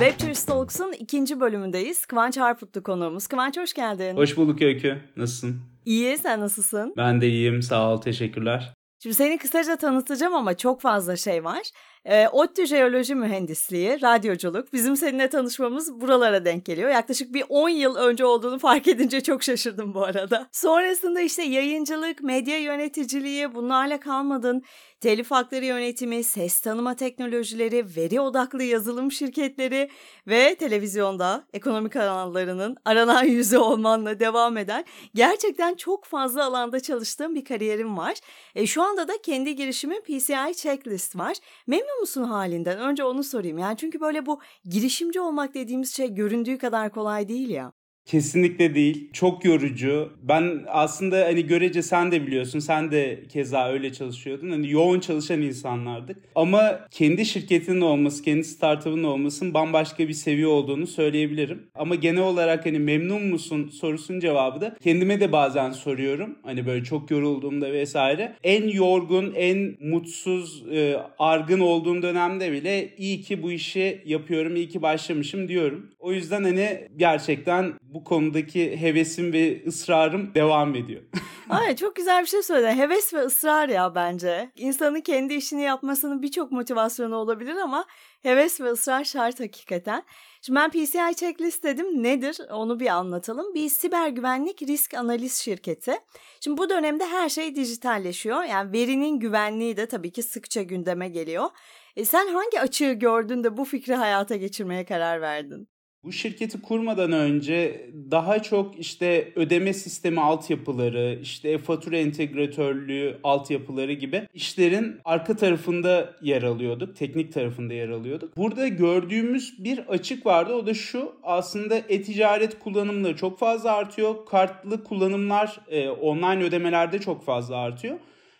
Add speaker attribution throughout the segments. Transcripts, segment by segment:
Speaker 1: Rapture Talks'un ikinci bölümündeyiz. Kıvanç Harputlu konuğumuz. Kıvanç hoş geldin.
Speaker 2: Hoş bulduk Öykü. Nasılsın?
Speaker 1: İyi, sen nasılsın?
Speaker 2: Ben de iyiyim, sağ ol, teşekkürler.
Speaker 1: Şimdi seni kısaca tanıtacağım ama çok fazla şey var. E, ODTÜ Jeoloji Mühendisliği, radyoculuk. Bizim seninle tanışmamız buralara denk geliyor. Yaklaşık bir 10 yıl önce olduğunu fark edince çok şaşırdım bu arada. Sonrasında işte yayıncılık, medya yöneticiliği bunlarla kalmadın. Telif hakları yönetimi, ses tanıma teknolojileri, veri odaklı yazılım şirketleri ve televizyonda ekonomi kanallarının aranan yüzü olmanla devam eden gerçekten çok fazla alanda çalıştığım bir kariyerim var. E, şu anda da kendi girişimim PCI Checklist var. Memnun musun halinden? Önce onu sorayım. Yani çünkü böyle bu girişimci olmak dediğimiz şey göründüğü kadar kolay değil ya.
Speaker 2: Kesinlikle değil. Çok yorucu. Ben aslında hani görece sen de biliyorsun. Sen de keza öyle çalışıyordun. Hani yoğun çalışan insanlardık. Ama kendi şirketinin olması, kendi startup'ın olmasının bambaşka bir seviye olduğunu söyleyebilirim. Ama genel olarak hani memnun musun sorusunun cevabı da kendime de bazen soruyorum. Hani böyle çok yorulduğumda vesaire. En yorgun, en mutsuz, e, argın olduğum dönemde bile iyi ki bu işi yapıyorum, iyi ki başlamışım diyorum. O yüzden hani gerçekten bu konudaki hevesim ve ısrarım devam ediyor.
Speaker 1: Ay çok güzel bir şey söyledin. Heves ve ısrar ya bence. İnsanın kendi işini yapmasının birçok motivasyonu olabilir ama heves ve ısrar şart hakikaten. Şimdi ben PCI checklist dedim. Nedir? Onu bir anlatalım. Bir siber güvenlik risk analiz şirketi. Şimdi bu dönemde her şey dijitalleşiyor. Yani verinin güvenliği de tabii ki sıkça gündeme geliyor. E sen hangi açığı gördün de bu fikri hayata geçirmeye karar verdin?
Speaker 2: Bu şirketi kurmadan önce daha çok işte ödeme sistemi altyapıları, işte fatura entegratörlüğü altyapıları gibi işlerin arka tarafında yer alıyorduk. Teknik tarafında yer alıyorduk. Burada gördüğümüz bir açık vardı. O da şu aslında e-ticaret kullanımları çok fazla artıyor. Kartlı kullanımlar e, online ödemelerde çok fazla artıyor.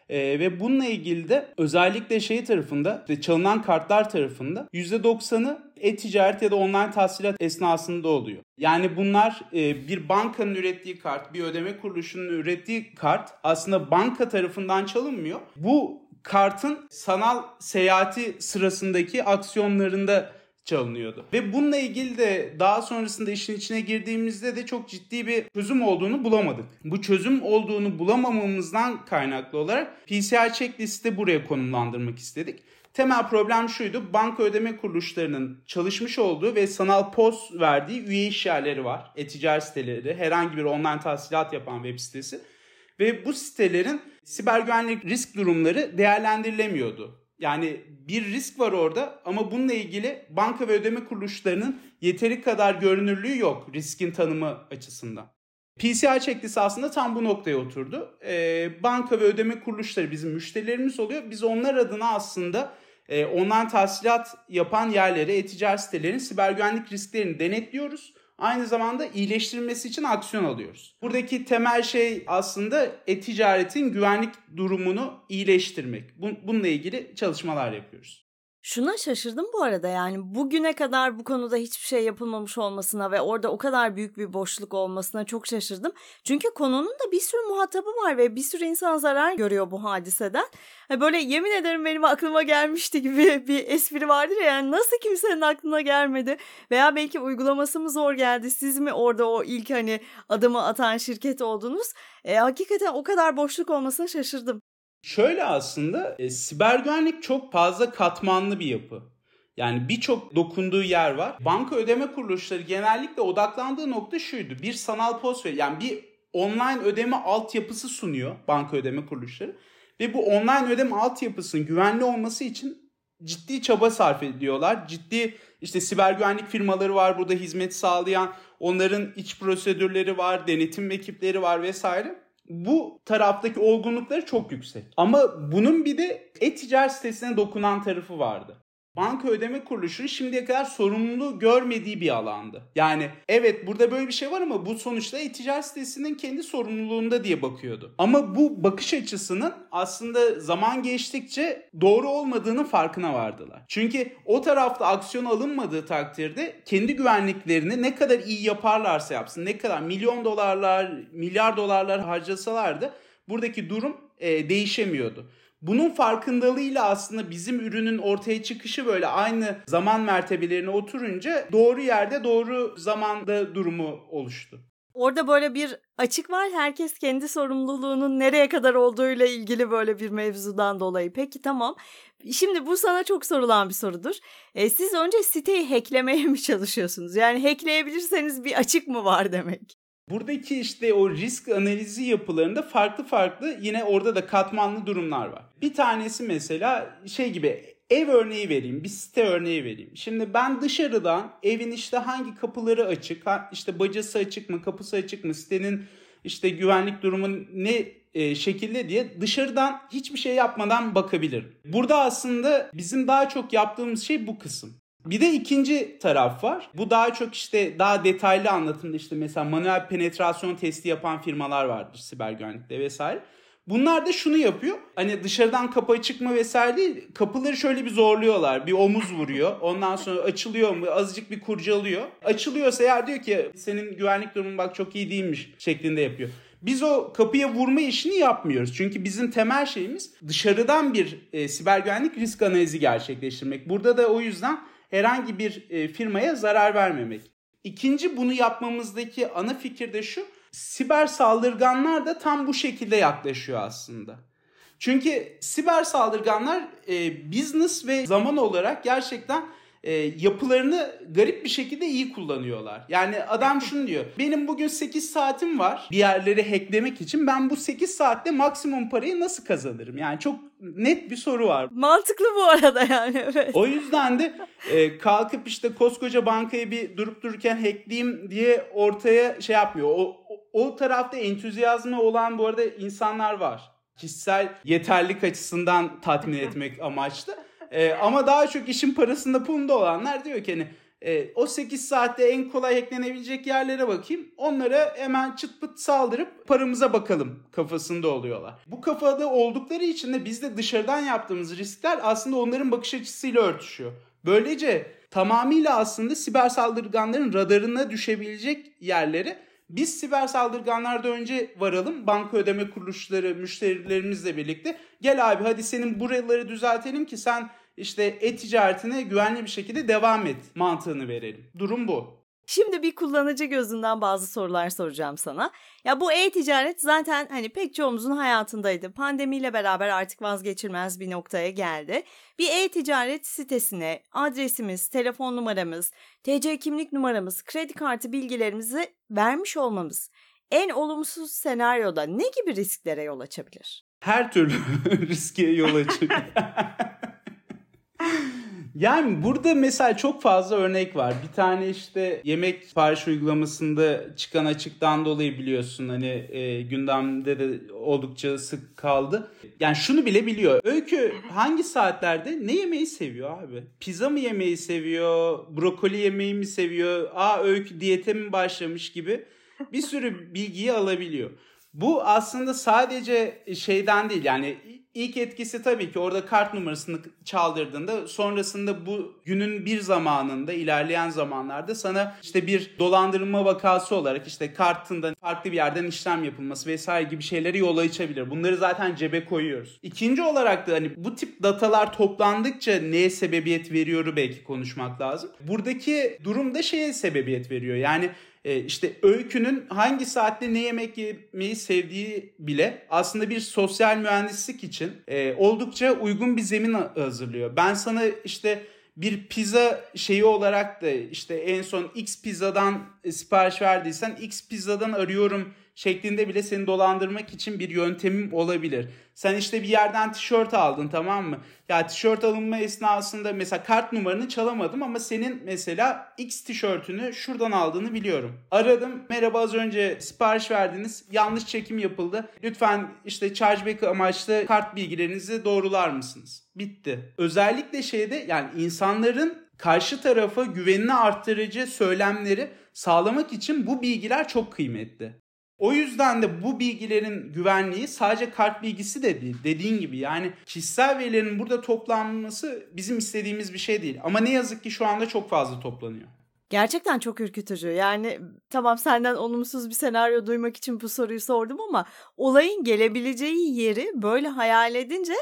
Speaker 2: E, ve bununla ilgili de özellikle şey tarafında işte çalınan kartlar tarafında %90'ı e-ticaret ya da online tahsilat esnasında oluyor. Yani bunlar e, bir bankanın ürettiği kart, bir ödeme kuruluşunun ürettiği kart aslında banka tarafından çalınmıyor. Bu kartın sanal seyahati sırasındaki aksiyonlarında çalınıyordu. Ve bununla ilgili de daha sonrasında işin içine girdiğimizde de çok ciddi bir çözüm olduğunu bulamadık. Bu çözüm olduğunu bulamamamızdan kaynaklı olarak PCI checklist'i buraya konumlandırmak istedik. Temel problem şuydu. Banka ödeme kuruluşlarının çalışmış olduğu ve sanal poz verdiği üye iş yerleri var. E-ticaret siteleri, herhangi bir online tahsilat yapan web sitesi. Ve bu sitelerin siber güvenlik risk durumları değerlendirilemiyordu. Yani bir risk var orada ama bununla ilgili banka ve ödeme kuruluşlarının yeteri kadar görünürlüğü yok riskin tanımı açısından. PCI checklist aslında tam bu noktaya oturdu. Ee, banka ve ödeme kuruluşları bizim müşterilerimiz oluyor. Biz onlar adına aslında e, online tahsilat yapan yerlere, e-ticaret sitelerin siber güvenlik risklerini denetliyoruz aynı zamanda iyileştirilmesi için aksiyon alıyoruz. Buradaki temel şey aslında e-ticaretin güvenlik durumunu iyileştirmek. Bununla ilgili çalışmalar yapıyoruz.
Speaker 1: Şuna şaşırdım bu arada yani bugüne kadar bu konuda hiçbir şey yapılmamış olmasına ve orada o kadar büyük bir boşluk olmasına çok şaşırdım. Çünkü konunun da bir sürü muhatabı var ve bir sürü insan zarar görüyor bu hadiseden. Böyle yemin ederim benim aklıma gelmişti gibi bir espri vardır ya yani nasıl kimsenin aklına gelmedi veya belki uygulaması mı zor geldi siz mi orada o ilk hani adımı atan şirket oldunuz. E, hakikaten o kadar boşluk olmasına şaşırdım.
Speaker 2: Şöyle aslında e, siber güvenlik çok fazla katmanlı bir yapı. Yani birçok dokunduğu yer var. Banka ödeme kuruluşları genellikle odaklandığı nokta şuydu. Bir sanal post ver yani bir online ödeme altyapısı sunuyor banka ödeme kuruluşları. Ve bu online ödeme altyapısının güvenli olması için ciddi çaba sarf ediyorlar. Ciddi işte siber güvenlik firmaları var burada hizmet sağlayan. Onların iç prosedürleri var, denetim ekipleri var vesaire bu taraftaki olgunlukları çok yüksek. Ama bunun bir de e-ticaret sitesine dokunan tarafı vardı banka ödeme kuruluşunun şimdiye kadar sorumluluğu görmediği bir alandı. Yani evet burada böyle bir şey var ama bu sonuçta e-ticaret sitesinin kendi sorumluluğunda diye bakıyordu. Ama bu bakış açısının aslında zaman geçtikçe doğru olmadığının farkına vardılar. Çünkü o tarafta aksiyon alınmadığı takdirde kendi güvenliklerini ne kadar iyi yaparlarsa yapsın, ne kadar milyon dolarlar, milyar dolarlar harcasalardı buradaki durum e, değişemiyordu. Bunun farkındalığıyla aslında bizim ürünün ortaya çıkışı böyle aynı zaman mertebelerine oturunca doğru yerde doğru zamanda durumu oluştu.
Speaker 1: Orada böyle bir açık var. Herkes kendi sorumluluğunun nereye kadar olduğuyla ilgili böyle bir mevzudan dolayı. Peki tamam. Şimdi bu sana çok sorulan bir sorudur. E, siz önce siteyi hacklemeye mi çalışıyorsunuz? Yani hackleyebilirseniz bir açık mı var demek?
Speaker 2: Buradaki işte o risk analizi yapılarında farklı farklı yine orada da katmanlı durumlar var. Bir tanesi mesela şey gibi ev örneği vereyim, bir site örneği vereyim. Şimdi ben dışarıdan evin işte hangi kapıları açık, işte bacası açık mı, kapısı açık mı, sitenin işte güvenlik durumu ne e, şekilde diye dışarıdan hiçbir şey yapmadan bakabilirim. Burada aslında bizim daha çok yaptığımız şey bu kısım. Bir de ikinci taraf var. Bu daha çok işte daha detaylı anlatımda işte mesela manuel penetrasyon testi yapan firmalar vardır siber güvenlikte vesaire. Bunlar da şunu yapıyor. Hani dışarıdan kapı açık mı vesaire değil. Kapıları şöyle bir zorluyorlar. Bir omuz vuruyor. Ondan sonra açılıyor mu? Azıcık bir kurcalıyor. Açılıyorsa eğer diyor ki senin güvenlik durumun bak çok iyi değilmiş şeklinde yapıyor. Biz o kapıya vurma işini yapmıyoruz. Çünkü bizim temel şeyimiz dışarıdan bir e, siber güvenlik risk analizi gerçekleştirmek. Burada da o yüzden herhangi bir e, firmaya zarar vermemek. İkinci bunu yapmamızdaki ana fikir de şu. Siber saldırganlar da tam bu şekilde yaklaşıyor aslında. Çünkü siber saldırganlar e, business ve zaman olarak gerçekten e, yapılarını garip bir şekilde iyi kullanıyorlar. Yani adam şunu diyor. Benim bugün 8 saatim var bir yerleri hacklemek için. Ben bu 8 saatte maksimum parayı nasıl kazanırım? Yani çok net bir soru var.
Speaker 1: Mantıklı bu arada yani. Evet.
Speaker 2: O yüzden de e, kalkıp işte koskoca bankayı bir durup dururken hackleyeyim diye ortaya şey yapmıyor. O, o, o tarafta entüziyazmı olan bu arada insanlar var. Kişisel yeterlik açısından tatmin etmek amaçlı. E, ama daha çok işin parasında pulunda olanlar diyor ki hani e, o 8 saatte en kolay hacklenebilecek yerlere bakayım. Onlara hemen çıt pıt saldırıp paramıza bakalım kafasında oluyorlar. Bu kafada oldukları için de biz de dışarıdan yaptığımız riskler aslında onların bakış açısıyla örtüşüyor. Böylece tamamıyla aslında siber saldırganların radarına düşebilecek yerleri biz siber saldırganlarda önce varalım. Banka ödeme kuruluşları, müşterilerimizle birlikte. Gel abi hadi senin buraları düzeltelim ki sen işte e-ticaretine güvenli bir şekilde devam et mantığını verelim. Durum bu.
Speaker 1: Şimdi bir kullanıcı gözünden bazı sorular soracağım sana. Ya bu e-ticaret zaten hani pek çoğumuzun hayatındaydı. Pandemiyle beraber artık vazgeçilmez bir noktaya geldi. Bir e-ticaret sitesine adresimiz, telefon numaramız, TC kimlik numaramız, kredi kartı bilgilerimizi vermiş olmamız en olumsuz senaryoda ne gibi risklere yol açabilir?
Speaker 2: Her türlü riske yol açabilir. Yani burada mesela çok fazla örnek var. Bir tane işte yemek sipariş uygulamasında çıkan açıktan dolayı biliyorsun hani e, gündemde de oldukça sık kaldı. Yani şunu bile biliyor. Öykü hangi saatlerde ne yemeği seviyor abi? Pizza mı yemeği seviyor? Brokoli yemeği mi seviyor? Aa Öykü diyete mi başlamış gibi bir sürü bilgiyi alabiliyor. Bu aslında sadece şeyden değil yani ilk etkisi tabii ki orada kart numarasını çaldırdığında sonrasında bu günün bir zamanında ilerleyen zamanlarda sana işte bir dolandırılma vakası olarak işte kartından farklı bir yerden işlem yapılması vesaire gibi şeyleri yol açabilir. Bunları zaten cebe koyuyoruz. İkinci olarak da hani bu tip datalar toplandıkça neye sebebiyet veriyoru belki konuşmak lazım. Buradaki durumda şeye sebebiyet veriyor. Yani e, işte öykünün hangi saatte ne yemek yemeyi sevdiği bile aslında bir sosyal mühendislik için e, oldukça uygun bir zemin hazırlıyor. Ben sana işte bir pizza şeyi olarak da işte en son X pizzadan sipariş verdiysen X pizzadan arıyorum şeklinde bile seni dolandırmak için bir yöntemim olabilir. Sen işte bir yerden tişört aldın tamam mı? Ya tişört alınma esnasında mesela kart numaranı çalamadım ama senin mesela X tişörtünü şuradan aldığını biliyorum. Aradım merhaba az önce sipariş verdiniz yanlış çekim yapıldı. Lütfen işte chargeback amaçlı kart bilgilerinizi doğrular mısınız? Bitti. Özellikle şeyde yani insanların karşı tarafa güvenini arttırıcı söylemleri sağlamak için bu bilgiler çok kıymetli. O yüzden de bu bilgilerin güvenliği sadece kart bilgisi de değil. Dediğin gibi yani kişisel verilerin burada toplanması bizim istediğimiz bir şey değil. Ama ne yazık ki şu anda çok fazla toplanıyor.
Speaker 1: Gerçekten çok ürkütücü. Yani tamam senden olumsuz bir senaryo duymak için bu soruyu sordum ama olayın gelebileceği yeri böyle hayal edince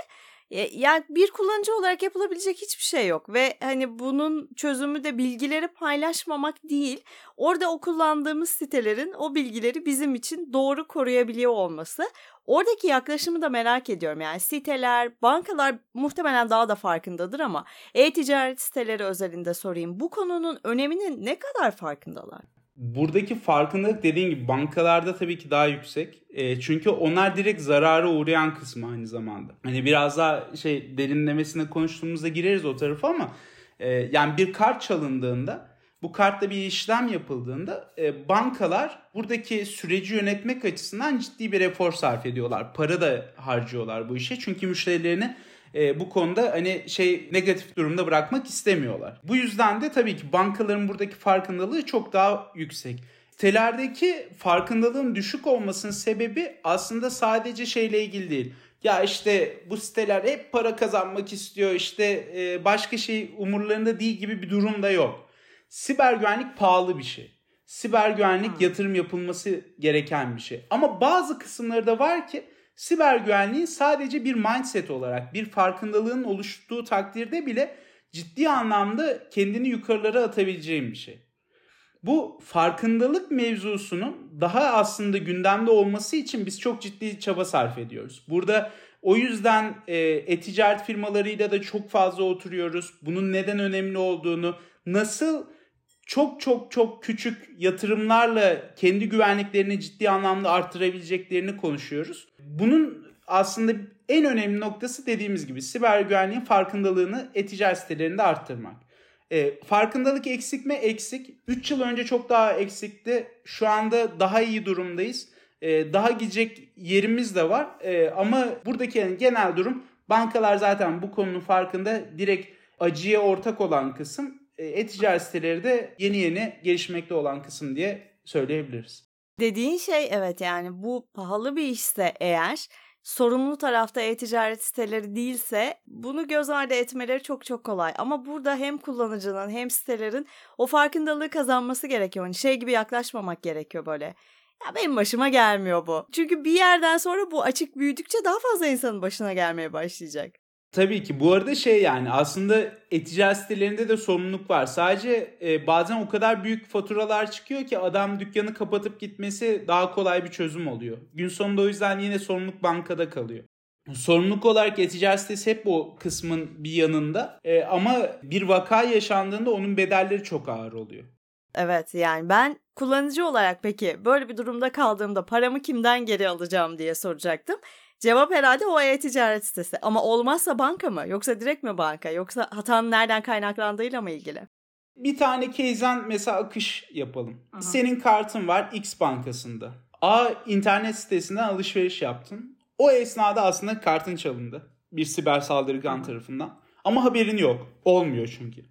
Speaker 1: yani bir kullanıcı olarak yapılabilecek hiçbir şey yok ve hani bunun çözümü de bilgileri paylaşmamak değil. Orada o kullandığımız sitelerin o bilgileri bizim için doğru koruyabiliyor olması. Oradaki yaklaşımı da merak ediyorum. Yani siteler, bankalar muhtemelen daha da farkındadır ama e-ticaret siteleri özelinde sorayım. Bu konunun öneminin ne kadar farkındalar?
Speaker 2: Buradaki farkındalık dediğin gibi bankalarda tabii ki daha yüksek. E, çünkü onlar direkt zarara uğrayan kısmı aynı zamanda. Hani biraz daha şey derinlemesine konuştuğumuzda gireriz o tarafa ama e, yani bir kart çalındığında bu kartla bir işlem yapıldığında e, bankalar buradaki süreci yönetmek açısından ciddi bir efor sarf ediyorlar. Para da harcıyorlar bu işe. Çünkü müşterilerini e, bu konuda hani şey negatif durumda bırakmak istemiyorlar. Bu yüzden de tabii ki bankaların buradaki farkındalığı çok daha yüksek. Sitelerdeki farkındalığın düşük olmasının sebebi aslında sadece şeyle ilgili değil. Ya işte bu siteler hep para kazanmak istiyor işte e, başka şey umurlarında değil gibi bir durum da yok. Siber güvenlik pahalı bir şey. Siber güvenlik yatırım yapılması gereken bir şey. Ama bazı kısımları da var ki siber güvenliğin sadece bir mindset olarak bir farkındalığın oluştuğu takdirde bile ciddi anlamda kendini yukarılara atabileceğin bir şey. Bu farkındalık mevzusunun daha aslında gündemde olması için biz çok ciddi çaba sarf ediyoruz. Burada o yüzden e, e-ticaret firmalarıyla da çok fazla oturuyoruz. Bunun neden önemli olduğunu, nasıl çok çok çok küçük yatırımlarla kendi güvenliklerini ciddi anlamda arttırabileceklerini konuşuyoruz. Bunun aslında en önemli noktası dediğimiz gibi siber güvenliğin farkındalığını e-ticaret sitelerinde arttırmak. E, farkındalık eksik mi? Eksik. 3 yıl önce çok daha eksikti. Şu anda daha iyi durumdayız. E, daha gidecek yerimiz de var. E, ama buradaki yani genel durum bankalar zaten bu konunun farkında direkt acıya ortak olan kısım e, e-ticaret siteleri de yeni yeni gelişmekte olan kısım diye söyleyebiliriz.
Speaker 1: Dediğin şey evet yani bu pahalı bir işse eğer sorumlu tarafta e-ticaret siteleri değilse bunu göz ardı etmeleri çok çok kolay. Ama burada hem kullanıcının hem sitelerin o farkındalığı kazanması gerekiyor. Hani şey gibi yaklaşmamak gerekiyor böyle. Ya benim başıma gelmiyor bu. Çünkü bir yerden sonra bu açık büyüdükçe daha fazla insanın başına gelmeye başlayacak.
Speaker 2: Tabii ki bu arada şey yani aslında e-ticaret sitelerinde de sorumluluk var. Sadece e, bazen o kadar büyük faturalar çıkıyor ki adam dükkanı kapatıp gitmesi daha kolay bir çözüm oluyor. Gün sonunda o yüzden yine sorumluluk bankada kalıyor. Sorumluluk olarak e-ticaret sitesi hep o kısmın bir yanında e, ama bir vaka yaşandığında onun bedelleri çok ağır oluyor.
Speaker 1: Evet yani ben kullanıcı olarak peki böyle bir durumda kaldığımda paramı kimden geri alacağım diye soracaktım. Cevap herhalde o e-ticaret sitesi. Ama olmazsa banka mı? Yoksa direkt mi banka? Yoksa hatanın nereden kaynaklandığıyla mı ilgili?
Speaker 2: Bir tane case'den mesela akış yapalım. Aha. Senin kartın var X bankasında. A internet sitesinden alışveriş yaptın. O esnada aslında kartın çalındı. Bir siber saldırgan tarafından. Ama haberin yok. Olmuyor çünkü.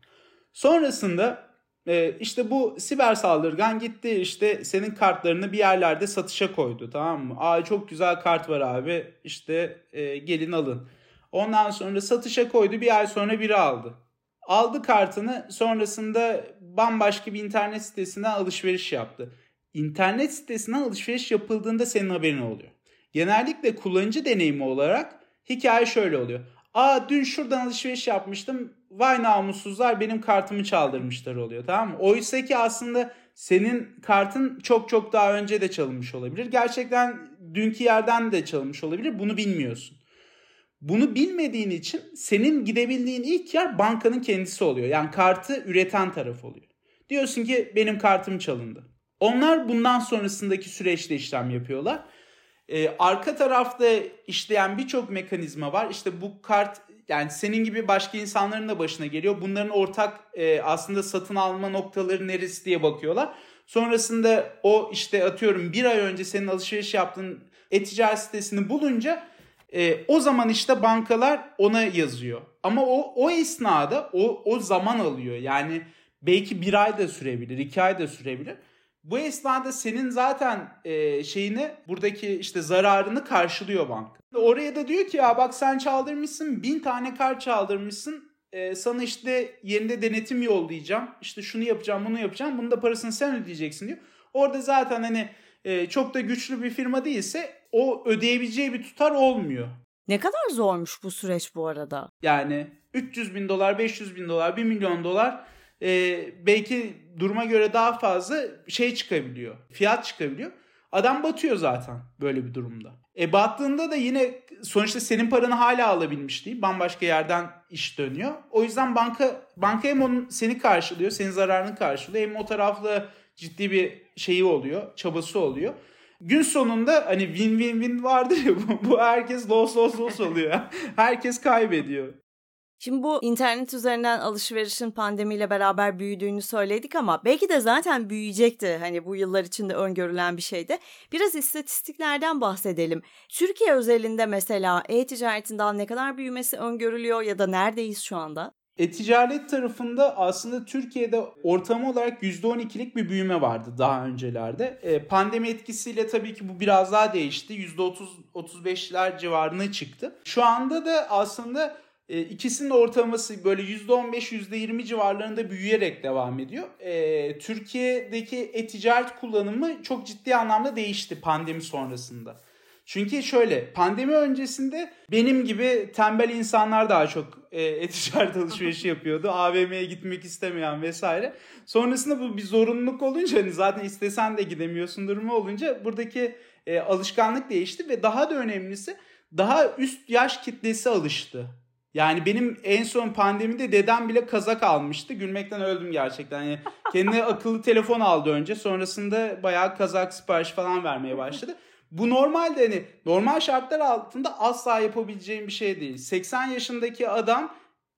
Speaker 2: Sonrasında e, işte bu siber saldırgan gitti işte senin kartlarını bir yerlerde satışa koydu tamam mı? Aa çok güzel kart var abi işte e, gelin alın. Ondan sonra satışa koydu bir ay sonra biri aldı. Aldı kartını sonrasında bambaşka bir internet sitesinden alışveriş yaptı. İnternet sitesinden alışveriş yapıldığında senin haberin oluyor. Genellikle kullanıcı deneyimi olarak hikaye şöyle oluyor. Aa dün şuradan alışveriş yapmıştım. Vay namussuzlar benim kartımı çaldırmışlar oluyor tamam mı? Oysa ki aslında senin kartın çok çok daha önce de çalınmış olabilir. Gerçekten dünkü yerden de çalınmış olabilir. Bunu bilmiyorsun. Bunu bilmediğin için senin gidebildiğin ilk yer bankanın kendisi oluyor. Yani kartı üreten taraf oluyor. Diyorsun ki benim kartım çalındı. Onlar bundan sonrasındaki süreçte işlem yapıyorlar. Ee, arka tarafta işleyen birçok mekanizma var. İşte bu kart yani senin gibi başka insanların da başına geliyor. Bunların ortak e, aslında satın alma noktaları neresi diye bakıyorlar. Sonrasında o işte atıyorum bir ay önce senin alışveriş yaptığın e-ticaret sitesini bulunca e, o zaman işte bankalar ona yazıyor. Ama o o esnada o o zaman alıyor. Yani belki bir ay da sürebilir, iki ay da sürebilir. Bu esnada senin zaten e, şeyini buradaki işte zararını karşılıyor banka. Oraya da diyor ki ya bak sen çaldırmışsın bin tane kart çaldırmışsın e, sana işte yerinde denetim yollayacağım. İşte şunu yapacağım bunu yapacağım. Bunun da parasını sen ödeyeceksin diyor. Orada zaten hani e, çok da güçlü bir firma değilse o ödeyebileceği bir tutar olmuyor.
Speaker 1: Ne kadar zormuş bu süreç bu arada.
Speaker 2: Yani 300 bin dolar, 500 bin dolar, 1 milyon dolar e, belki duruma göre daha fazla şey çıkabiliyor. Fiyat çıkabiliyor. Adam batıyor zaten böyle bir durumda. E battığında da yine sonuçta senin paranı hala alabilmiş değil. Bambaşka yerden iş dönüyor. O yüzden banka banka hem onun seni karşılıyor, senin zararını karşılıyor. Hem o tarafla ciddi bir şeyi oluyor, çabası oluyor. Gün sonunda hani win win win vardır ya bu, bu herkes loss loss loss oluyor. herkes kaybediyor.
Speaker 1: Şimdi bu internet üzerinden alışverişin pandemiyle beraber büyüdüğünü söyledik ama belki de zaten büyüyecekti. Hani bu yıllar içinde öngörülen bir şeydi. Biraz istatistiklerden bahsedelim. Türkiye özelinde mesela e-ticaretinden ne kadar büyümesi öngörülüyor ya da neredeyiz şu anda?
Speaker 2: E-ticaret tarafında aslında Türkiye'de ortamı olarak %12'lik bir büyüme vardı daha öncelerde. E, pandemi etkisiyle tabii ki bu biraz daha değişti. %30-35'ler civarına çıktı. Şu anda da aslında e, ikisinin ortalaması böyle %15-%20 civarlarında büyüyerek devam ediyor. E, Türkiye'deki e-ticaret kullanımı çok ciddi anlamda değişti pandemi sonrasında. Çünkü şöyle pandemi öncesinde benim gibi tembel insanlar daha çok e, e-ticaret alışverişi yapıyordu. AVM'ye gitmek istemeyen vesaire. Sonrasında bu bir zorunluluk olunca hani zaten istesen de gidemiyorsun durumu olunca buradaki e, alışkanlık değişti ve daha da önemlisi daha üst yaş kitlesi alıştı yani benim en son pandemide dedem bile kazak almıştı. Gülmekten öldüm gerçekten. Yani kendine akıllı telefon aldı önce. Sonrasında bayağı kazak sipariş falan vermeye başladı. Bu normalde hani normal şartlar altında asla yapabileceğim bir şey değil. 80 yaşındaki adam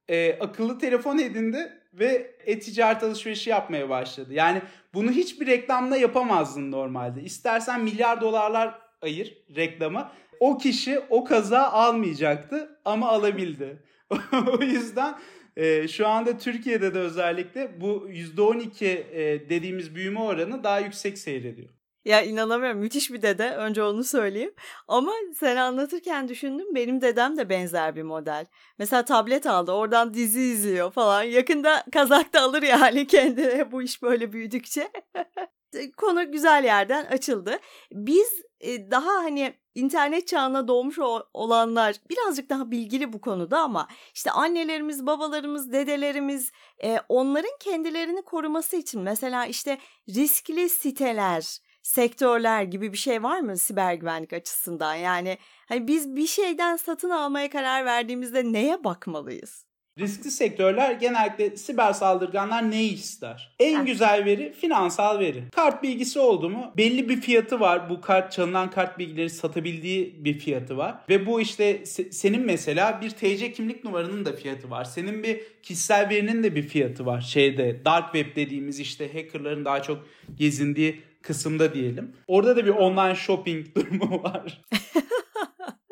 Speaker 2: e, akıllı telefon edindi ve e-ticaret alışverişi yapmaya başladı. Yani bunu hiçbir reklamla yapamazdın normalde. İstersen milyar dolarlar ayır reklama. O kişi o kaza almayacaktı ama alabildi. o yüzden e, şu anda Türkiye'de de özellikle bu %12 e, dediğimiz büyüme oranı daha yüksek seyrediyor.
Speaker 1: Ya inanamıyorum müthiş bir dede önce onu söyleyeyim. Ama sen anlatırken düşündüm benim dedem de benzer bir model. Mesela tablet aldı oradan dizi izliyor falan. Yakında kazak da alır yani kendine bu iş böyle büyüdükçe. Konu güzel yerden açıldı. Biz e, daha hani internet çağına doğmuş olanlar birazcık daha bilgili bu konuda ama işte annelerimiz, babalarımız, dedelerimiz e, onların kendilerini koruması için mesela işte riskli siteler, sektörler gibi bir şey var mı siber güvenlik açısından? Yani hani biz bir şeyden satın almaya karar verdiğimizde neye bakmalıyız?
Speaker 2: Riskli sektörler genellikle siber saldırganlar ne ister? En güzel veri finansal veri. Kart bilgisi oldu mu belli bir fiyatı var. Bu kart çalınan kart bilgileri satabildiği bir fiyatı var. Ve bu işte senin mesela bir TC kimlik numaranın da fiyatı var. Senin bir kişisel verinin de bir fiyatı var. Şeyde dark web dediğimiz işte hackerların daha çok gezindiği kısımda diyelim. Orada da bir online shopping durumu var.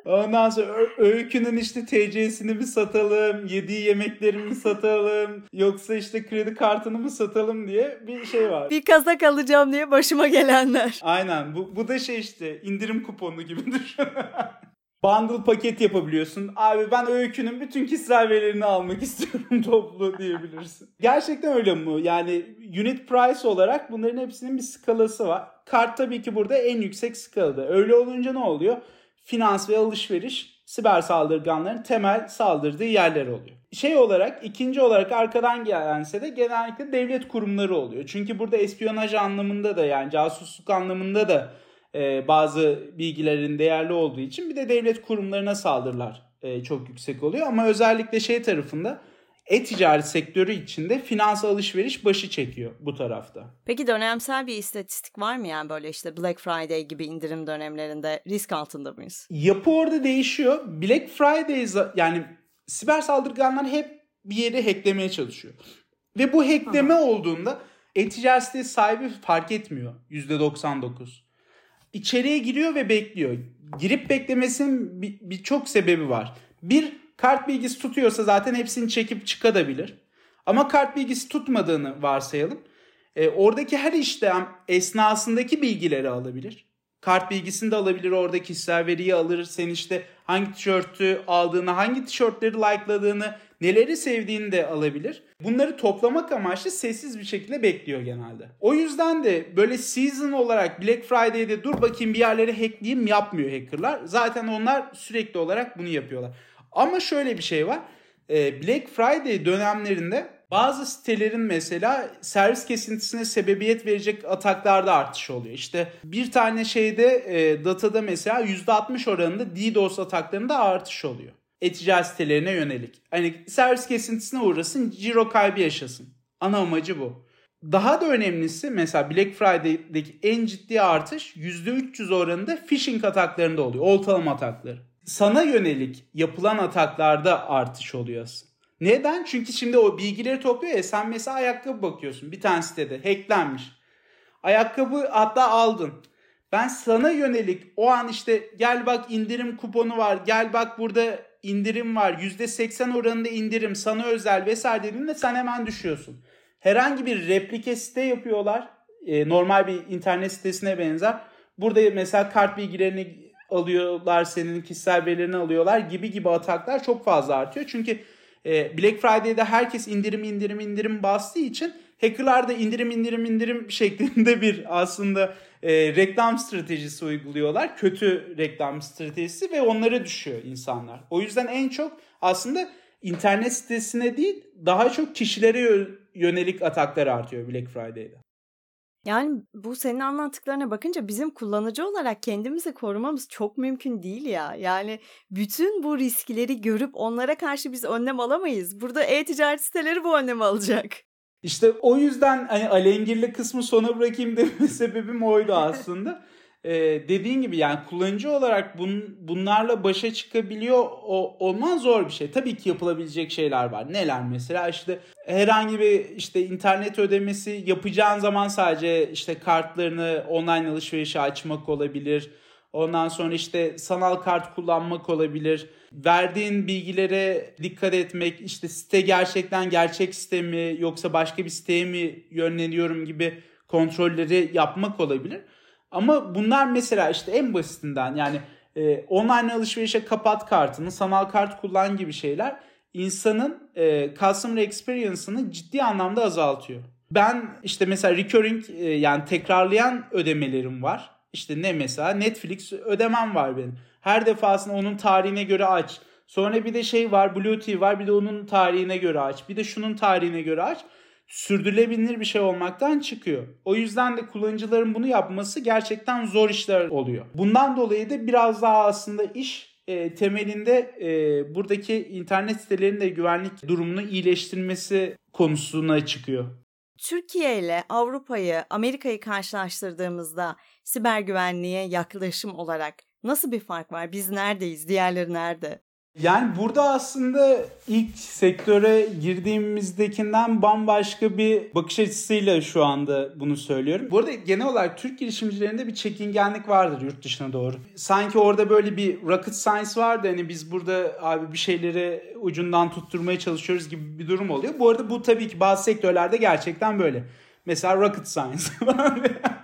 Speaker 2: Ondan sonra öykünün işte TC'sini mi satalım, yediği yemekleri mi satalım, yoksa işte kredi kartını mı satalım diye bir şey var.
Speaker 1: Bir kazak alacağım diye başıma gelenler.
Speaker 2: Aynen bu, bu da şey işte indirim kuponu gibi düşün. Bundle paket yapabiliyorsun. Abi ben öykünün bütün kişisel verilerini almak istiyorum toplu diyebilirsin. Gerçekten öyle mi? Yani unit price olarak bunların hepsinin bir skalası var. Kart tabii ki burada en yüksek skalada. Öyle olunca ne oluyor? Finans ve alışveriş siber saldırganların temel saldırdığı yerler oluyor. Şey olarak ikinci olarak arkadan gelense de genellikle devlet kurumları oluyor. Çünkü burada espiyonaj anlamında da yani casusluk anlamında da e, bazı bilgilerin değerli olduğu için bir de devlet kurumlarına saldırılar e, çok yüksek oluyor. Ama özellikle şey tarafında e-ticaret sektörü içinde finans alışveriş başı çekiyor bu tarafta.
Speaker 1: Peki dönemsel bir istatistik var mı yani böyle işte Black Friday gibi indirim dönemlerinde risk altında mıyız?
Speaker 2: Yapı orada değişiyor. Black Friday yani siber saldırganlar hep bir yeri hacklemeye çalışıyor. Ve bu hackleme Aha. olduğunda e-ticaret sitesi sahibi fark etmiyor %99. İçeriye giriyor ve bekliyor. Girip beklemesinin birçok bir sebebi var. Bir kart bilgisi tutuyorsa zaten hepsini çekip çıkabilir. Ama kart bilgisi tutmadığını varsayalım. E, oradaki her işlem esnasındaki bilgileri alabilir. Kart bilgisini de alabilir, orada kişisel veriyi alır. Sen işte hangi tişörtü aldığını, hangi tişörtleri like'ladığını, neleri sevdiğini de alabilir. Bunları toplamak amaçlı sessiz bir şekilde bekliyor genelde. O yüzden de böyle season olarak Black Friday'de dur bakayım bir yerleri hackleyeyim yapmıyor hackerlar. Zaten onlar sürekli olarak bunu yapıyorlar. Ama şöyle bir şey var. Ee, Black Friday dönemlerinde bazı sitelerin mesela servis kesintisine sebebiyet verecek ataklarda artış oluyor. İşte bir tane şeyde e, datada mesela %60 oranında DDoS ataklarında artış oluyor. E-ticaret sitelerine yönelik. Hani servis kesintisine uğrasın, ciro kaybı yaşasın. Ana amacı bu. Daha da önemlisi mesela Black Friday'deki en ciddi artış %300 oranında phishing ataklarında oluyor. Oltalama atakları. Sana yönelik yapılan ataklarda artış oluyor. Neden? Çünkü şimdi o bilgileri topluyor ya sen mesela ayakkabı bakıyorsun bir tane sitede hacklenmiş. Ayakkabı hatta aldın. Ben sana yönelik o an işte gel bak indirim kuponu var gel bak burada indirim var %80 oranında indirim sana özel vesaire dediğinde sen hemen düşüyorsun. Herhangi bir replike site yapıyorlar. E, normal bir internet sitesine benzer. Burada mesela kart bilgilerini alıyorlar senin kişisel verilerini alıyorlar gibi gibi ataklar çok fazla artıyor. Çünkü e, Black Friday'de herkes indirim indirim indirim bastığı için hackerlar da indirim indirim indirim şeklinde bir aslında e, reklam stratejisi uyguluyorlar. Kötü reklam stratejisi ve onlara düşüyor insanlar. O yüzden en çok aslında internet sitesine değil daha çok kişilere yönelik ataklar artıyor Black Friday'de.
Speaker 1: Yani bu senin anlattıklarına bakınca bizim kullanıcı olarak kendimizi korumamız çok mümkün değil ya. Yani bütün bu riskleri görüp onlara karşı biz önlem alamayız. Burada e-ticaret siteleri bu önlemi alacak.
Speaker 2: İşte o yüzden hani alengirli kısmı sona bırakayım deme sebebim oydu aslında e, dediğin gibi yani kullanıcı olarak bun, bunlarla başa çıkabiliyor o, olman zor bir şey. Tabii ki yapılabilecek şeyler var. Neler mesela işte herhangi bir işte internet ödemesi yapacağın zaman sadece işte kartlarını online alışverişe açmak olabilir. Ondan sonra işte sanal kart kullanmak olabilir. Verdiğin bilgilere dikkat etmek, işte site gerçekten gerçek site mi yoksa başka bir siteye mi yönleniyorum gibi kontrolleri yapmak olabilir. Ama bunlar mesela işte en basitinden yani e, online alışverişe kapat kartını, sanal kart kullan gibi şeyler insanın e, customer experience'ını ciddi anlamda azaltıyor. Ben işte mesela recurring e, yani tekrarlayan ödemelerim var. İşte ne mesela Netflix ödemem var benim. Her defasında onun tarihine göre aç. Sonra bir de şey var Blue TV var bir de onun tarihine göre aç. Bir de şunun tarihine göre aç sürdürülebilir bir şey olmaktan çıkıyor. O yüzden de kullanıcıların bunu yapması gerçekten zor işler oluyor. Bundan dolayı da biraz daha aslında iş e, temelinde e, buradaki internet sitelerinin de güvenlik durumunu iyileştirmesi konusuna çıkıyor.
Speaker 1: Türkiye ile Avrupa'yı, Amerika'yı karşılaştırdığımızda siber güvenliğe yaklaşım olarak nasıl bir fark var? Biz neredeyiz? Diğerleri nerede?
Speaker 2: Yani burada aslında ilk sektöre girdiğimizdekinden bambaşka bir bakış açısıyla şu anda bunu söylüyorum. Bu arada genel olarak Türk girişimcilerinde bir çekingenlik vardır yurt dışına doğru. Sanki orada böyle bir rocket science vardı hani biz burada abi bir şeyleri ucundan tutturmaya çalışıyoruz gibi bir durum oluyor. Bu arada bu tabii ki bazı sektörlerde gerçekten böyle. Mesela rocket science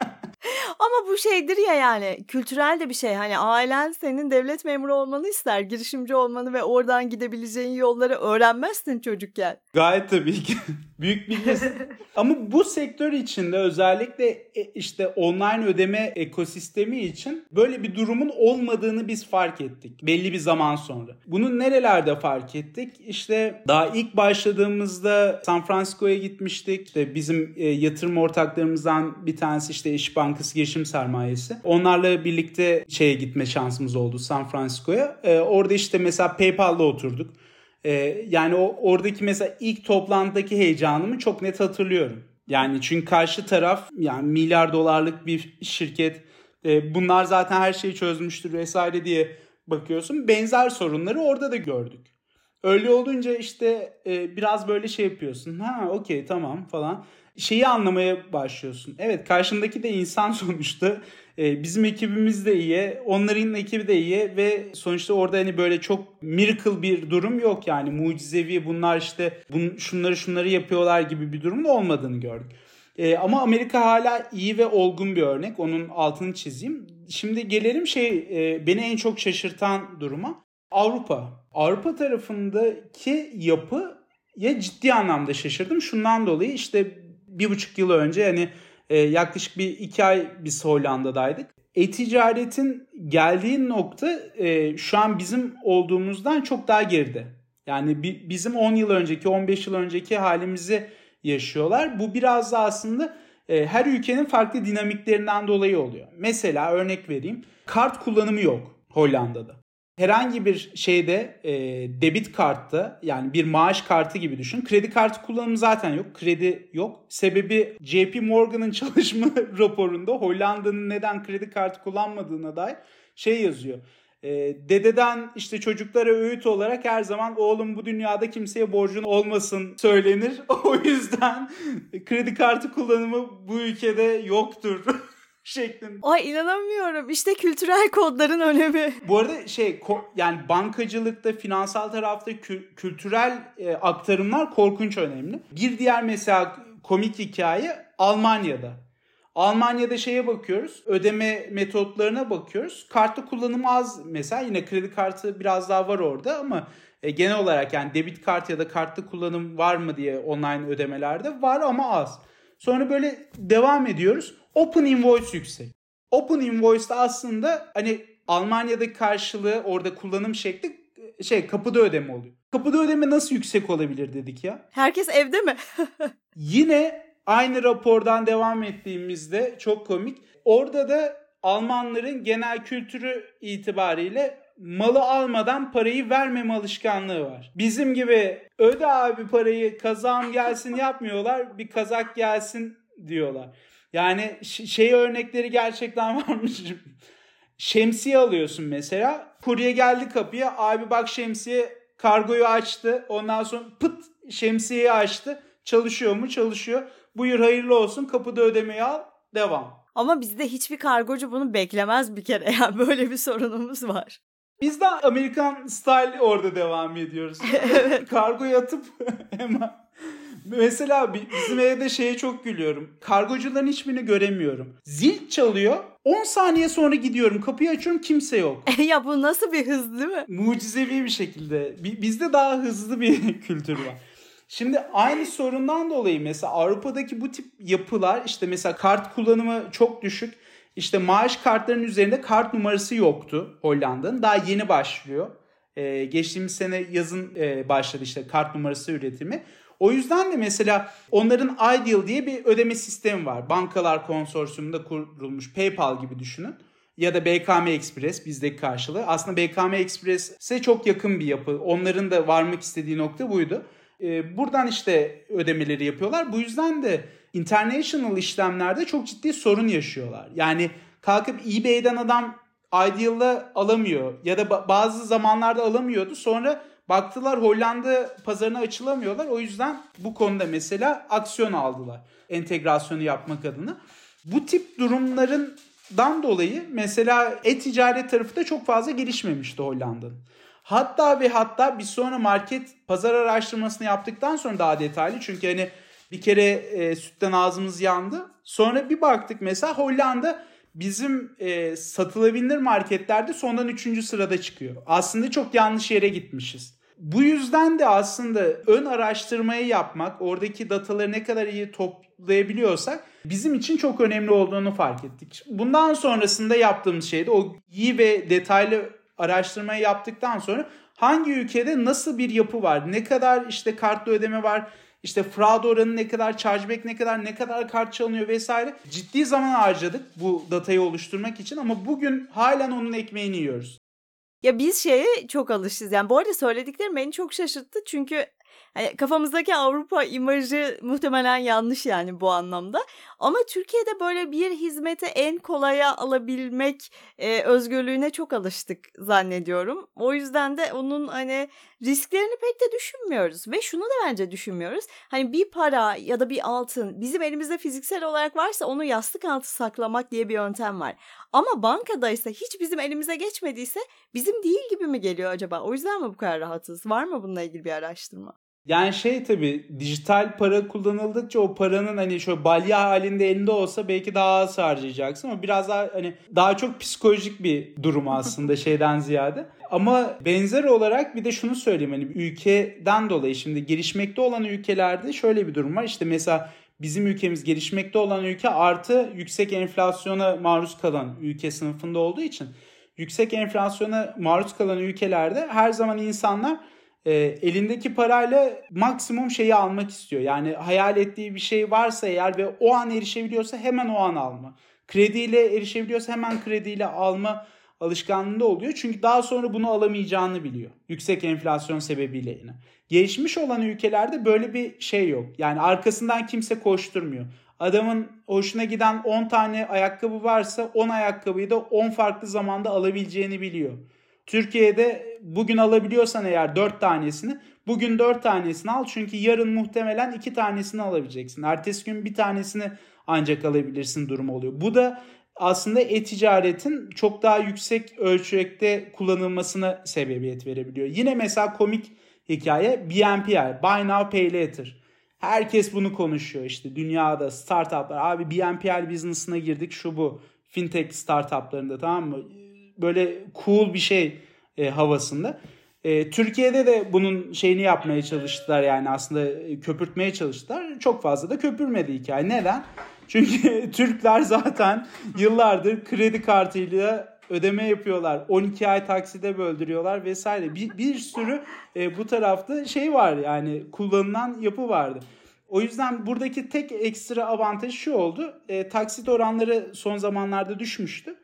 Speaker 1: Ama bu şeydir ya yani kültürel de bir şey. Hani ailen senin devlet memuru olmanı ister. Girişimci olmanı ve oradan gidebileceğin yolları öğrenmezsin çocukken.
Speaker 2: Gayet tabii ki. Büyük bir Ama bu sektör içinde özellikle e, işte online ödeme ekosistemi için böyle bir durumun olmadığını biz fark ettik. Belli bir zaman sonra. Bunu nerelerde fark ettik? İşte daha ilk başladığımızda San Francisco'ya gitmiştik. İşte bizim e, yatırım ortaklarımızdan bir tanesi işte İş Bankası Girişim Sermayesi. Onlarla birlikte şeye gitme şansımız oldu San Francisco'ya. E, orada işte mesela PayPal'da oturduk. Ee, yani o oradaki mesela ilk toplantıdaki heyecanımı çok net hatırlıyorum. Yani çünkü karşı taraf yani milyar dolarlık bir şirket. E, bunlar zaten her şeyi çözmüştür vesaire diye bakıyorsun. Benzer sorunları orada da gördük. Öyle olunca işte e, biraz böyle şey yapıyorsun. Ha okey tamam falan. Şeyi anlamaya başlıyorsun. Evet karşındaki de insan sonuçta e, bizim ekibimiz de iyi, onların ekibi de iyi ve sonuçta orada hani böyle çok miracle bir durum yok yani mucizevi bunlar işte bun, şunları şunları yapıyorlar gibi bir durumun olmadığını gördük. E, ama Amerika hala iyi ve olgun bir örnek. Onun altını çizeyim. Şimdi gelelim şey e, beni en çok şaşırtan duruma. Avrupa. Avrupa tarafındaki yapı ya ciddi anlamda şaşırdım. Şundan dolayı işte bir buçuk yıl önce yani e, yaklaşık bir iki ay biz Hollanda'daydık. E-ticaretin geldiği nokta e, şu an bizim olduğumuzdan çok daha geride. Yani bi, bizim 10 yıl önceki 15 yıl önceki halimizi yaşıyorlar. Bu biraz da aslında e, her ülkenin farklı dinamiklerinden dolayı oluyor. Mesela örnek vereyim. Kart kullanımı yok Hollanda'da herhangi bir şeyde e, debit kartta yani bir maaş kartı gibi düşün. Kredi kartı kullanımı zaten yok. Kredi yok. Sebebi JP Morgan'ın çalışma raporunda Hollanda'nın neden kredi kartı kullanmadığına dair şey yazıyor. E, dededen işte çocuklara öğüt olarak her zaman oğlum bu dünyada kimseye borcun olmasın söylenir. O yüzden kredi kartı kullanımı bu ülkede yoktur. şeklinde.
Speaker 1: Ay inanamıyorum. İşte kültürel kodların önemi.
Speaker 2: Bu arada şey yani bankacılıkta, finansal tarafta kü- kültürel e, aktarımlar korkunç önemli. Bir diğer mesela komik hikaye Almanya'da. Almanya'da şeye bakıyoruz. Ödeme metotlarına bakıyoruz. Kartlı kullanımı az mesela. Yine kredi kartı biraz daha var orada ama e, genel olarak yani debit kart ya da kartlı kullanım var mı diye online ödemelerde var ama az. Sonra böyle devam ediyoruz. Open Invoice yüksek. Open Invoice'da aslında hani Almanya'daki karşılığı orada kullanım şekli şey kapıda ödeme oluyor. Kapıda ödeme nasıl yüksek olabilir dedik ya.
Speaker 1: Herkes evde mi?
Speaker 2: Yine aynı rapordan devam ettiğimizde çok komik. Orada da Almanların genel kültürü itibariyle malı almadan parayı vermeme alışkanlığı var. Bizim gibi öde abi parayı kazağım gelsin yapmıyorlar. Bir kazak gelsin diyorlar. Yani şey örnekleri gerçekten varmış. şemsiye alıyorsun mesela. Kurye geldi kapıya. Abi bak şemsiye kargoyu açtı. Ondan sonra pıt şemsiyeyi açtı. Çalışıyor mu? Çalışıyor. Buyur hayırlı olsun. Kapıda ödemeyi al. Devam.
Speaker 1: Ama bizde hiçbir kargocu bunu beklemez bir kere. Yani böyle bir sorunumuz var.
Speaker 2: Biz de Amerikan style orada devam ediyoruz. evet. Kargoyu atıp hemen Mesela bizim evde şeye çok gülüyorum. Kargocuların hiçbirini göremiyorum. Zil çalıyor. 10 saniye sonra gidiyorum. Kapıyı açıyorum kimse yok.
Speaker 1: ya bu nasıl bir hız değil mi?
Speaker 2: Mucizevi bir şekilde. Bizde daha hızlı bir kültür var. Şimdi aynı sorundan dolayı mesela Avrupa'daki bu tip yapılar işte mesela kart kullanımı çok düşük. İşte maaş kartlarının üzerinde kart numarası yoktu Hollanda'nın. Daha yeni başlıyor. Ee, geçtiğimiz sene yazın e, başladı işte kart numarası üretimi. O yüzden de mesela onların Ideal diye bir ödeme sistemi var. Bankalar konsorsiyumunda kurulmuş PayPal gibi düşünün. Ya da BKM Express bizdeki karşılığı. Aslında BKM Express'e çok yakın bir yapı. Onların da varmak istediği nokta buydu. Ee, buradan işte ödemeleri yapıyorlar. Bu yüzden de international işlemlerde çok ciddi sorun yaşıyorlar. Yani kalkıp eBay'den adam Ideal'la alamıyor ya da bazı zamanlarda alamıyordu. Sonra Baktılar Hollanda pazarına açılamıyorlar. O yüzden bu konuda mesela aksiyon aldılar. Entegrasyonu yapmak adına. Bu tip durumlarından dolayı mesela e-ticaret tarafı da çok fazla gelişmemişti Hollanda'nın. Hatta ve hatta bir sonra market pazar araştırmasını yaptıktan sonra daha detaylı çünkü hani bir kere e, sütten ağzımız yandı. Sonra bir baktık mesela Hollanda bizim e, satılabilir marketlerde sondan 3. sırada çıkıyor. Aslında çok yanlış yere gitmişiz. Bu yüzden de aslında ön araştırmayı yapmak, oradaki dataları ne kadar iyi toplayabiliyorsak bizim için çok önemli olduğunu fark ettik. Bundan sonrasında yaptığımız şey de o iyi ve detaylı araştırmayı yaptıktan sonra hangi ülkede nasıl bir yapı var, ne kadar işte kartlı ödeme var, işte fraud oranı ne kadar, chargeback ne kadar, ne kadar kart çalınıyor vesaire. Ciddi zaman harcadık bu datayı oluşturmak için ama bugün halen onun ekmeğini yiyoruz.
Speaker 1: Ya biz şeye çok alışız. Yani bu arada söylediklerim beni çok şaşırttı. Çünkü Hani kafamızdaki Avrupa imajı muhtemelen yanlış yani bu anlamda. Ama Türkiye'de böyle bir hizmeti en kolaya alabilmek e, özgürlüğüne çok alıştık zannediyorum. O yüzden de onun hani risklerini pek de düşünmüyoruz ve şunu da bence düşünmüyoruz. Hani bir para ya da bir altın bizim elimizde fiziksel olarak varsa onu yastık altı saklamak diye bir yöntem var. Ama bankadaysa hiç bizim elimize geçmediyse bizim değil gibi mi geliyor acaba? O yüzden mi bu kadar rahatız? Var mı bununla ilgili bir araştırma?
Speaker 2: Yani şey tabii dijital para kullanıldıkça o paranın hani şöyle balya halinde elinde olsa belki daha az harcayacaksın ama biraz daha hani daha çok psikolojik bir durum aslında şeyden ziyade. Ama benzer olarak bir de şunu söyleyeyim hani ülkeden dolayı şimdi gelişmekte olan ülkelerde şöyle bir durum var. İşte mesela bizim ülkemiz gelişmekte olan ülke artı yüksek enflasyona maruz kalan ülke sınıfında olduğu için yüksek enflasyona maruz kalan ülkelerde her zaman insanlar e, elindeki parayla maksimum şeyi almak istiyor. Yani hayal ettiği bir şey varsa eğer ve o an erişebiliyorsa hemen o an alma. Krediyle erişebiliyorsa hemen krediyle alma alışkanlığında oluyor. Çünkü daha sonra bunu alamayacağını biliyor. Yüksek enflasyon sebebiyle yine. Gelişmiş olan ülkelerde böyle bir şey yok. Yani arkasından kimse koşturmuyor. Adamın hoşuna giden 10 tane ayakkabı varsa 10 ayakkabıyı da 10 farklı zamanda alabileceğini biliyor. Türkiye'de bugün alabiliyorsan eğer 4 tanesini bugün 4 tanesini al çünkü yarın muhtemelen 2 tanesini alabileceksin. Ertesi gün bir tanesini ancak alabilirsin durumu oluyor. Bu da aslında e-ticaretin çok daha yüksek ölçekte kullanılmasına sebebiyet verebiliyor. Yine mesela komik hikaye BNPL, Buy Now Pay Later. Herkes bunu konuşuyor işte dünyada startuplar. Abi BNPL business'ına girdik şu bu. Fintech startuplarında tamam mı? Böyle cool bir şey e, havasında. E, Türkiye'de de bunun şeyini yapmaya çalıştılar yani aslında köpürtmeye çalıştılar. Çok fazla da köpürmedi hikaye. Neden? Çünkü Türkler zaten yıllardır kredi kartıyla ödeme yapıyorlar. 12 ay takside böldürüyorlar vesaire. Bir, bir sürü e, bu tarafta şey var yani kullanılan yapı vardı. O yüzden buradaki tek ekstra avantaj şu oldu. E, taksit oranları son zamanlarda düşmüştü.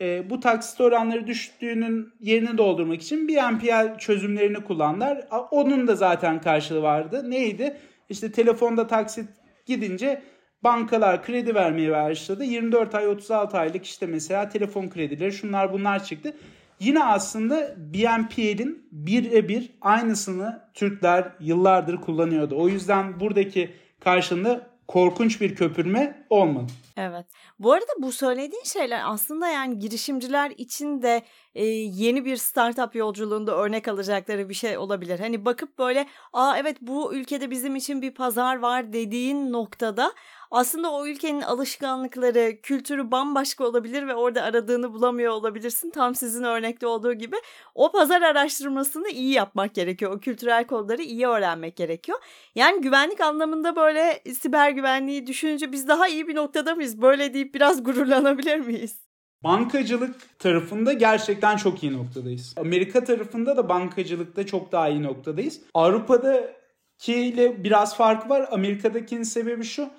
Speaker 2: E, bu taksit oranları düştüğünün yerini doldurmak için BNPL çözümlerini kullandılar. Onun da zaten karşılığı vardı. Neydi? İşte telefonda taksit gidince bankalar kredi vermeye başladı. 24 ay 36 aylık işte mesela telefon kredileri şunlar bunlar çıktı. Yine aslında BNPL'in birebir aynısını Türkler yıllardır kullanıyordu. O yüzden buradaki karşında korkunç bir köpürme olmadı.
Speaker 1: Evet. Bu arada bu söylediğin şeyler aslında yani girişimciler için de e, yeni bir startup yolculuğunda örnek alacakları bir şey olabilir. Hani bakıp böyle aa evet bu ülkede bizim için bir pazar var dediğin noktada aslında o ülkenin alışkanlıkları, kültürü bambaşka olabilir ve orada aradığını bulamıyor olabilirsin. Tam sizin örnekte olduğu gibi o pazar araştırmasını iyi yapmak gerekiyor. O kültürel kodları iyi öğrenmek gerekiyor. Yani güvenlik anlamında böyle siber güvenliği düşününce biz daha iyi bir noktada mıyız? Böyle deyip biraz gururlanabilir miyiz?
Speaker 2: Bankacılık tarafında gerçekten çok iyi noktadayız. Amerika tarafında da bankacılıkta çok daha iyi noktadayız. Avrupa'dakiyle biraz fark var. Amerika'dakinin sebebi şu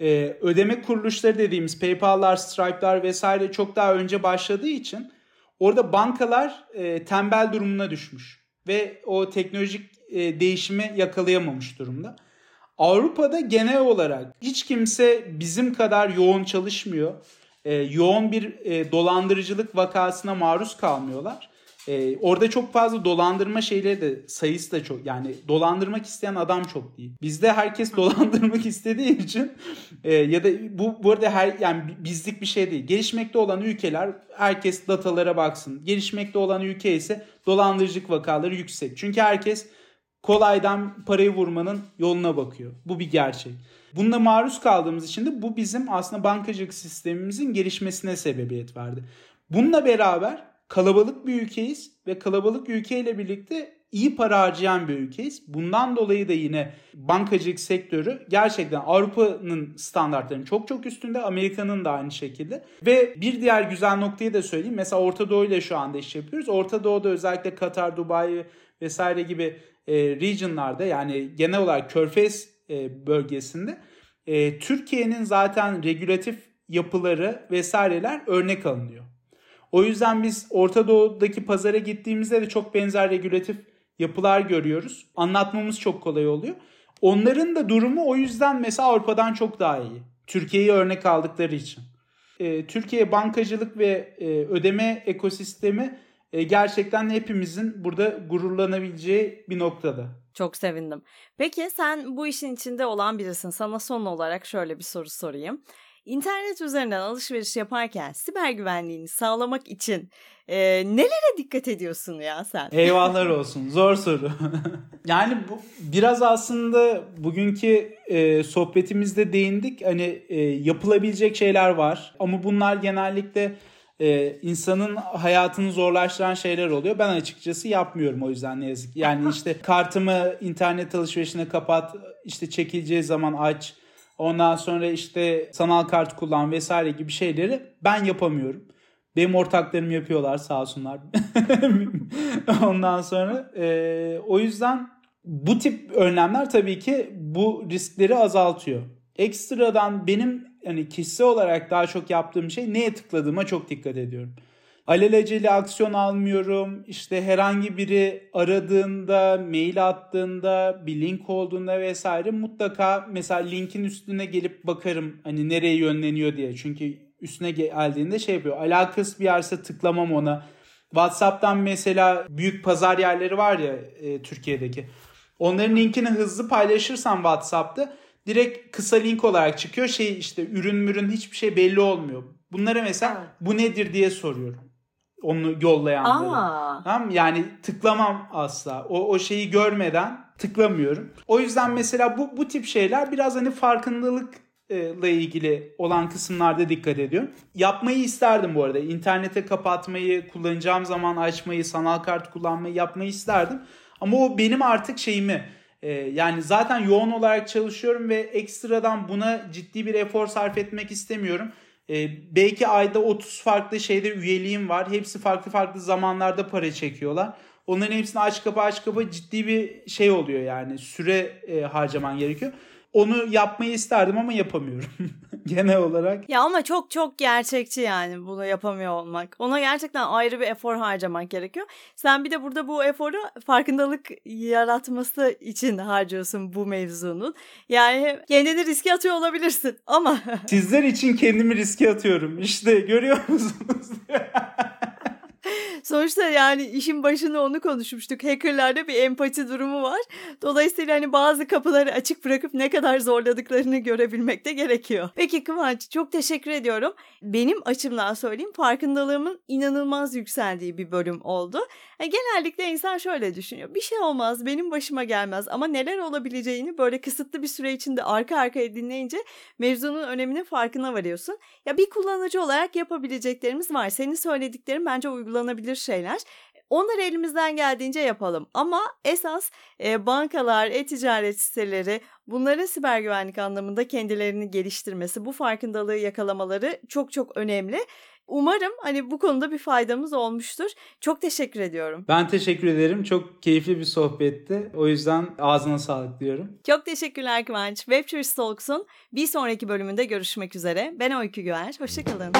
Speaker 2: e, ödeme kuruluşları dediğimiz PayPal'lar, Stripe'lar vesaire çok daha önce başladığı için orada bankalar e, tembel durumuna düşmüş ve o teknolojik e, değişimi yakalayamamış durumda. Avrupa'da genel olarak hiç kimse bizim kadar yoğun çalışmıyor. E, yoğun bir e, dolandırıcılık vakasına maruz kalmıyorlar. Ee, orada çok fazla dolandırma şeyleri de sayısı da çok yani dolandırmak isteyen adam çok değil. Bizde herkes dolandırmak istediği için e, ya da bu bu arada her yani bizlik bir şey değil. Gelişmekte olan ülkeler herkes datalara baksın. Gelişmekte olan ülke ise dolandırıcılık vakaları yüksek. Çünkü herkes kolaydan parayı vurmanın yoluna bakıyor. Bu bir gerçek. Bununla maruz kaldığımız için de bu bizim aslında bankacılık sistemimizin gelişmesine sebebiyet verdi. Bununla beraber kalabalık bir ülkeyiz ve kalabalık ülkeyle birlikte iyi para harcayan bir ülkeyiz. Bundan dolayı da yine bankacılık sektörü gerçekten Avrupa'nın standartlarının çok çok üstünde. Amerika'nın da aynı şekilde. Ve bir diğer güzel noktayı da söyleyeyim. Mesela Orta Doğu ile şu anda iş yapıyoruz. Orta Doğu'da özellikle Katar, Dubai vesaire gibi e, regionlarda yani genel olarak Körfez e, bölgesinde e, Türkiye'nin zaten regülatif yapıları vesaireler örnek alınıyor. O yüzden biz Orta Doğu'daki pazara gittiğimizde de çok benzer regülatif yapılar görüyoruz. Anlatmamız çok kolay oluyor. Onların da durumu o yüzden mesela Avrupa'dan çok daha iyi. Türkiye'yi örnek aldıkları için. Ee, Türkiye bankacılık ve e, ödeme ekosistemi e, gerçekten hepimizin burada gururlanabileceği bir noktada.
Speaker 1: Çok sevindim. Peki sen bu işin içinde olan birisin. Sana son olarak şöyle bir soru sorayım. İnternet üzerinden alışveriş yaparken siber güvenliğini sağlamak için e, nelere dikkat ediyorsun ya sen?
Speaker 2: Eyvallah olsun. Zor soru. yani bu biraz aslında bugünkü e, sohbetimizde değindik. Hani e, yapılabilecek şeyler var ama bunlar genellikle e, insanın hayatını zorlaştıran şeyler oluyor. Ben açıkçası yapmıyorum o yüzden ne yazık ki. Yani işte kartımı internet alışverişine kapat, işte çekileceği zaman aç. Ondan sonra işte sanal kart kullan vesaire gibi şeyleri ben yapamıyorum. Benim ortaklarım yapıyorlar sağ olsunlar. Ondan sonra e, o yüzden bu tip önlemler tabii ki bu riskleri azaltıyor. Ekstradan benim hani kişisel olarak daha çok yaptığım şey neye tıkladığıma çok dikkat ediyorum. Alelacele aksiyon almıyorum. İşte herhangi biri aradığında, mail attığında, bir link olduğunda vesaire mutlaka mesela linkin üstüne gelip bakarım hani nereye yönleniyor diye. Çünkü üstüne geldiğinde şey yapıyor. Alakası bir yerse tıklamam ona. WhatsApp'tan mesela büyük pazar yerleri var ya e, Türkiye'deki. Onların linkini hızlı paylaşırsan WhatsApp'ta direkt kısa link olarak çıkıyor. Şey işte ürün mürün hiçbir şey belli olmuyor. Bunlara mesela bu nedir diye soruyorum. Onu yollayanlara. Tamam Yani tıklamam asla. O, o şeyi görmeden tıklamıyorum. O yüzden mesela bu, bu tip şeyler biraz hani farkındalık ile ilgili olan kısımlarda dikkat ediyorum. Yapmayı isterdim bu arada. İnternete kapatmayı, kullanacağım zaman açmayı, sanal kart kullanmayı yapmayı isterdim. Ama o benim artık şeyimi e, yani zaten yoğun olarak çalışıyorum ve ekstradan buna ciddi bir efor sarf etmek istemiyorum. E, belki ayda 30 farklı şeyde üyeliğim var. Hepsi farklı farklı zamanlarda para çekiyorlar. Onların hepsini aç kapa aç kapa ciddi bir şey oluyor yani süre e, harcaman gerekiyor. Onu yapmayı isterdim ama yapamıyorum. Genel olarak.
Speaker 1: Ya ama çok çok gerçekçi yani bunu yapamıyor olmak. Ona gerçekten ayrı bir efor harcamak gerekiyor. Sen bir de burada bu eforu farkındalık yaratması için harcıyorsun bu mevzunun. Yani kendini riske atıyor olabilirsin ama.
Speaker 2: Sizler için kendimi riske atıyorum. İşte görüyor musunuz?
Speaker 1: Sonuçta yani işin başında onu konuşmuştuk. Hackerlarda bir empati durumu var. Dolayısıyla hani bazı kapıları açık bırakıp ne kadar zorladıklarını görebilmek de gerekiyor. Peki Kıvanç çok teşekkür ediyorum. Benim açımdan söyleyeyim farkındalığımın inanılmaz yükseldiği bir bölüm oldu. Yani genellikle insan şöyle düşünüyor. Bir şey olmaz benim başıma gelmez ama neler olabileceğini böyle kısıtlı bir süre içinde arka arkaya dinleyince mevzunun öneminin farkına varıyorsun. Ya bir kullanıcı olarak yapabileceklerimiz var. Senin söylediklerin bence uygulanabilir şeyler. Onları elimizden geldiğince yapalım. Ama esas e, bankalar, e-ticaret siteleri bunların siber güvenlik anlamında kendilerini geliştirmesi, bu farkındalığı yakalamaları çok çok önemli. Umarım hani bu konuda bir faydamız olmuştur. Çok teşekkür ediyorum.
Speaker 2: Ben teşekkür ederim. Çok keyifli bir sohbetti. O yüzden ağzına sağlık diyorum.
Speaker 1: Çok teşekkürler Kıvanç. Webtours Talks'un bir sonraki bölümünde görüşmek üzere. Ben Öykü Güver. Hoşçakalın.